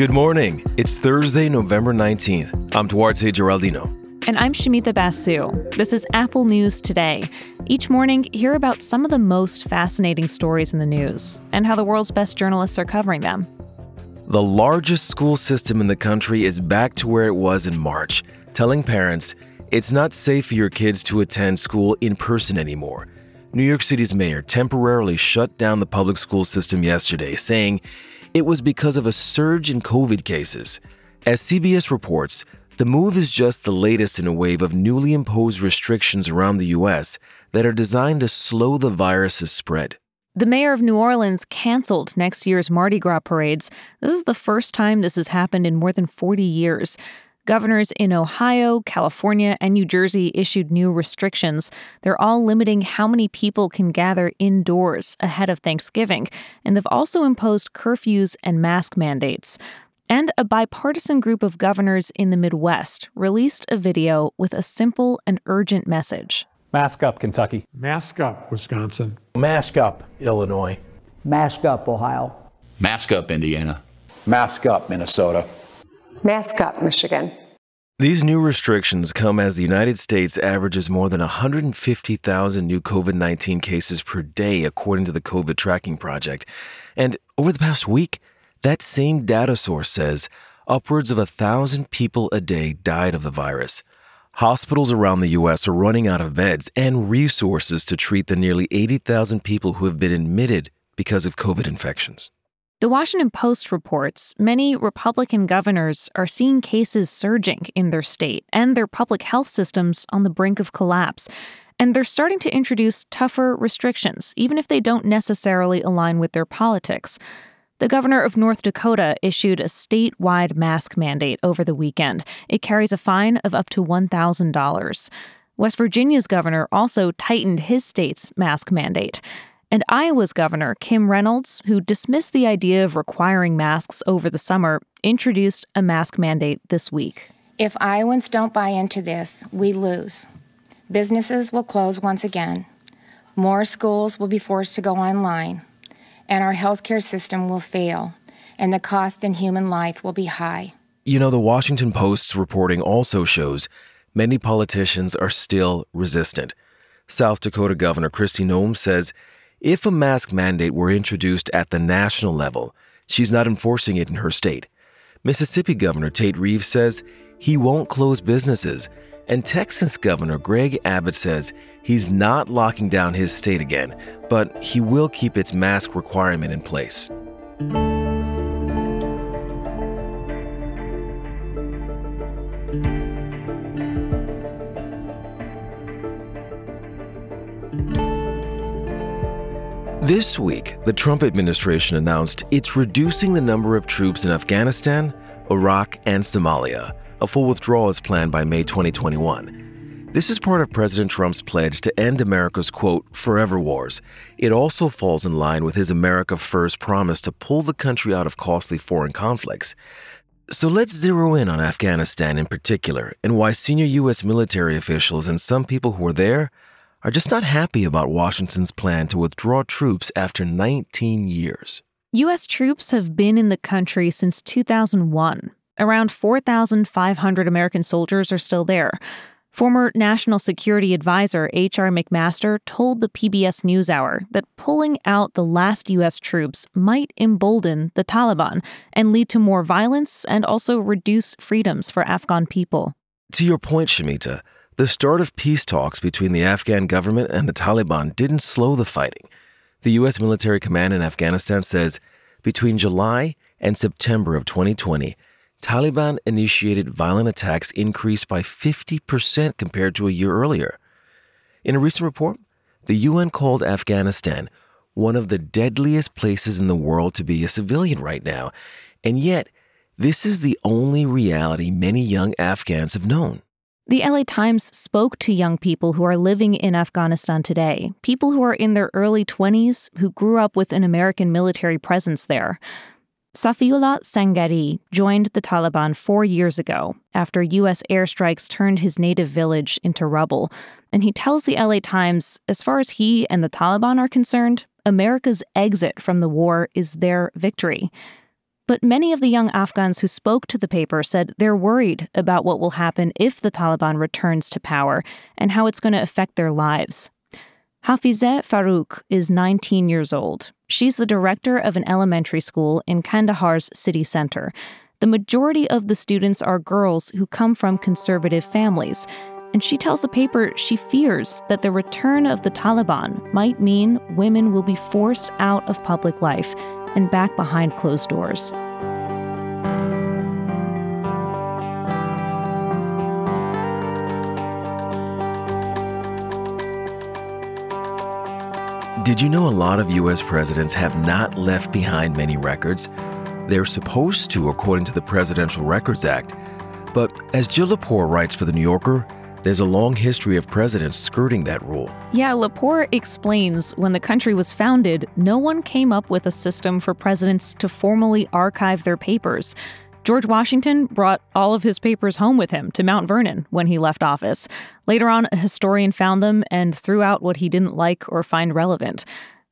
Good morning. It's Thursday, November 19th. I'm Duarte Geraldino. And I'm Shamita Basu. This is Apple News Today. Each morning, hear about some of the most fascinating stories in the news and how the world's best journalists are covering them. The largest school system in the country is back to where it was in March, telling parents it's not safe for your kids to attend school in person anymore. New York City's mayor temporarily shut down the public school system yesterday, saying it was because of a surge in COVID cases. As CBS reports, the move is just the latest in a wave of newly imposed restrictions around the U.S. that are designed to slow the virus's spread. The mayor of New Orleans canceled next year's Mardi Gras parades. This is the first time this has happened in more than 40 years. Governors in Ohio, California, and New Jersey issued new restrictions. They're all limiting how many people can gather indoors ahead of Thanksgiving, and they've also imposed curfews and mask mandates. And a bipartisan group of governors in the Midwest released a video with a simple and urgent message. Mask up, Kentucky. Mask up, Wisconsin. Mask up, Illinois. Mask up, Ohio. Mask up, Indiana. Mask up, Minnesota. Mask up, Michigan. These new restrictions come as the United States averages more than 150,000 new COVID 19 cases per day, according to the COVID Tracking Project. And over the past week, that same data source says upwards of a thousand people a day died of the virus. Hospitals around the U.S. are running out of beds and resources to treat the nearly 80,000 people who have been admitted because of COVID infections. The Washington Post reports many Republican governors are seeing cases surging in their state and their public health systems on the brink of collapse. And they're starting to introduce tougher restrictions, even if they don't necessarily align with their politics. The governor of North Dakota issued a statewide mask mandate over the weekend. It carries a fine of up to $1,000. West Virginia's governor also tightened his state's mask mandate. And Iowa's governor, Kim Reynolds, who dismissed the idea of requiring masks over the summer, introduced a mask mandate this week. If Iowans don't buy into this, we lose. Businesses will close once again. More schools will be forced to go online. And our healthcare system will fail. And the cost in human life will be high. You know, the Washington Post's reporting also shows many politicians are still resistant. South Dakota Governor Kristi Noem says if a mask mandate were introduced at the national level, she's not enforcing it in her state. Mississippi Governor Tate Reeves says he won't close businesses. And Texas Governor Greg Abbott says he's not locking down his state again, but he will keep its mask requirement in place. This week, the Trump administration announced it's reducing the number of troops in Afghanistan, Iraq, and Somalia. A full withdrawal is planned by May 2021. This is part of President Trump's pledge to end America's quote, forever wars. It also falls in line with his America First promise to pull the country out of costly foreign conflicts. So let's zero in on Afghanistan in particular and why senior U.S. military officials and some people who are there are just not happy about Washington's plan to withdraw troops after 19 years. U.S. troops have been in the country since 2001. Around 4,500 American soldiers are still there. Former National Security Advisor H.R. McMaster told the PBS NewsHour that pulling out the last U.S. troops might embolden the Taliban and lead to more violence and also reduce freedoms for Afghan people. To your point, Shamita, the start of peace talks between the Afghan government and the Taliban didn't slow the fighting. The U.S. military command in Afghanistan says between July and September of 2020, Taliban initiated violent attacks increased by 50% compared to a year earlier. In a recent report, the UN called Afghanistan one of the deadliest places in the world to be a civilian right now, and yet, this is the only reality many young Afghans have known. The LA Times spoke to young people who are living in Afghanistan today, people who are in their early 20s who grew up with an American military presence there. Safiullah Sangari joined the Taliban four years ago after U.S. airstrikes turned his native village into rubble. And he tells the LA Times, as far as he and the Taliban are concerned, America's exit from the war is their victory. But many of the young Afghans who spoke to the paper said they're worried about what will happen if the Taliban returns to power and how it's going to affect their lives. Hafizeh Farouk is 19 years old. She's the director of an elementary school in Kandahar's city center. The majority of the students are girls who come from conservative families. And she tells the paper she fears that the return of the Taliban might mean women will be forced out of public life and back behind closed doors. Did you know a lot of US presidents have not left behind many records? They're supposed to, according to the Presidential Records Act. But as Jill Lepore writes for The New Yorker, there's a long history of presidents skirting that rule. Yeah, Lepore explains when the country was founded, no one came up with a system for presidents to formally archive their papers. George Washington brought all of his papers home with him to Mount Vernon when he left office. Later on, a historian found them and threw out what he didn't like or find relevant.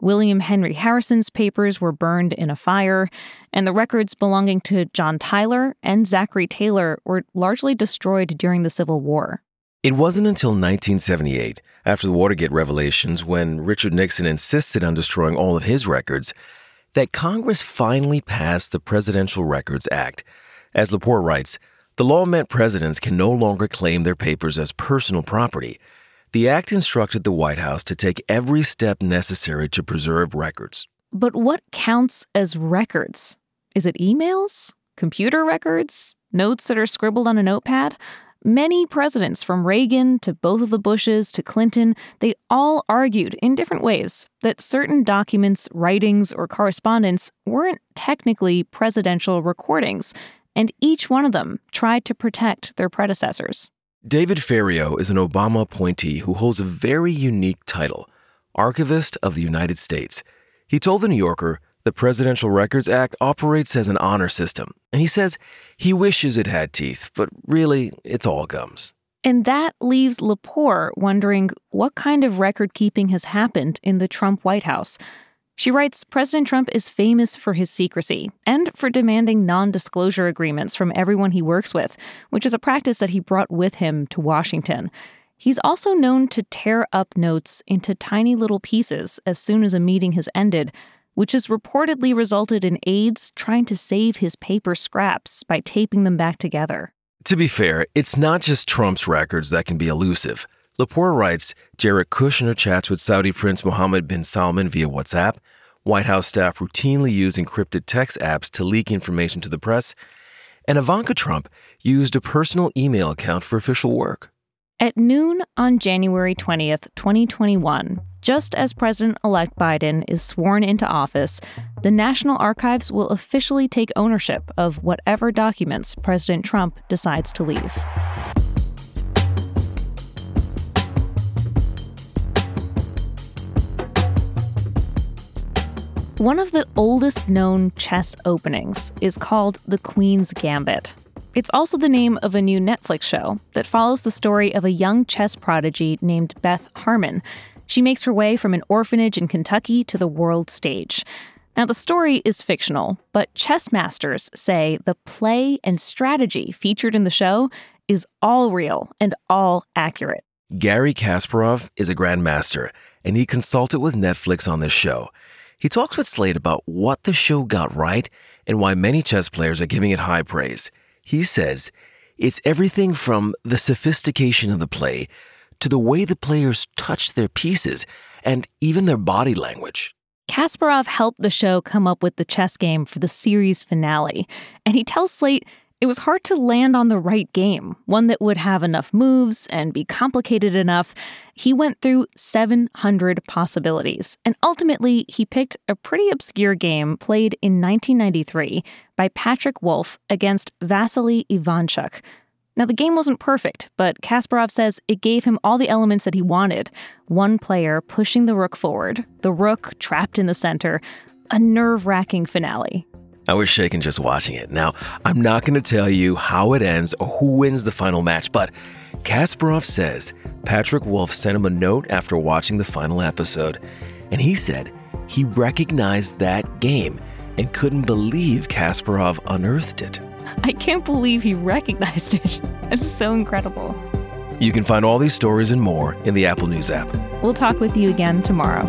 William Henry Harrison's papers were burned in a fire, and the records belonging to John Tyler and Zachary Taylor were largely destroyed during the Civil War. It wasn't until 1978, after the Watergate revelations, when Richard Nixon insisted on destroying all of his records, that Congress finally passed the Presidential Records Act. As Lepore writes, the law meant presidents can no longer claim their papers as personal property. The act instructed the White House to take every step necessary to preserve records. But what counts as records? Is it emails? Computer records? Notes that are scribbled on a notepad? Many presidents, from Reagan to both of the Bushes to Clinton, they all argued in different ways that certain documents, writings, or correspondence weren't technically presidential recordings, and each one of them tried to protect their predecessors. David Ferriero is an Obama appointee who holds a very unique title Archivist of the United States. He told The New Yorker the Presidential Records Act operates as an honor system, and he says he wishes it had teeth, but really, it's all gums. And that leaves Lepore wondering what kind of record keeping has happened in the Trump White House. She writes President Trump is famous for his secrecy and for demanding non disclosure agreements from everyone he works with, which is a practice that he brought with him to Washington. He's also known to tear up notes into tiny little pieces as soon as a meeting has ended, which has reportedly resulted in aides trying to save his paper scraps by taping them back together. To be fair, it's not just Trump's records that can be elusive. Lepore writes Jared Kushner chats with Saudi Prince Mohammed bin Salman via WhatsApp. White House staff routinely use encrypted text apps to leak information to the press. And Ivanka Trump used a personal email account for official work. At noon on January 20th, 2021, just as President elect Biden is sworn into office, the National Archives will officially take ownership of whatever documents President Trump decides to leave. One of the oldest known chess openings is called the Queen's Gambit. It's also the name of a new Netflix show that follows the story of a young chess prodigy named Beth Harmon. She makes her way from an orphanage in Kentucky to the world stage. Now, the story is fictional, but chess masters say the play and strategy featured in the show is all real and all accurate. Garry Kasparov is a grandmaster, and he consulted with Netflix on this show. He talks with Slate about what the show got right and why many chess players are giving it high praise. He says it's everything from the sophistication of the play to the way the players touch their pieces and even their body language. Kasparov helped the show come up with the chess game for the series finale, and he tells Slate it was hard to land on the right game, one that would have enough moves and be complicated enough. He went through 700 possibilities, and ultimately, he picked a pretty obscure game played in 1993 by Patrick Wolff against Vasily Ivanchuk. Now, the game wasn't perfect, but Kasparov says it gave him all the elements that he wanted one player pushing the rook forward, the rook trapped in the center, a nerve wracking finale. I was shaken just watching it. Now, I'm not going to tell you how it ends or who wins the final match, but Kasparov says Patrick Wolff sent him a note after watching the final episode, and he said he recognized that game and couldn't believe Kasparov unearthed it. I can't believe he recognized it. That's so incredible. You can find all these stories and more in the Apple News app. We'll talk with you again tomorrow.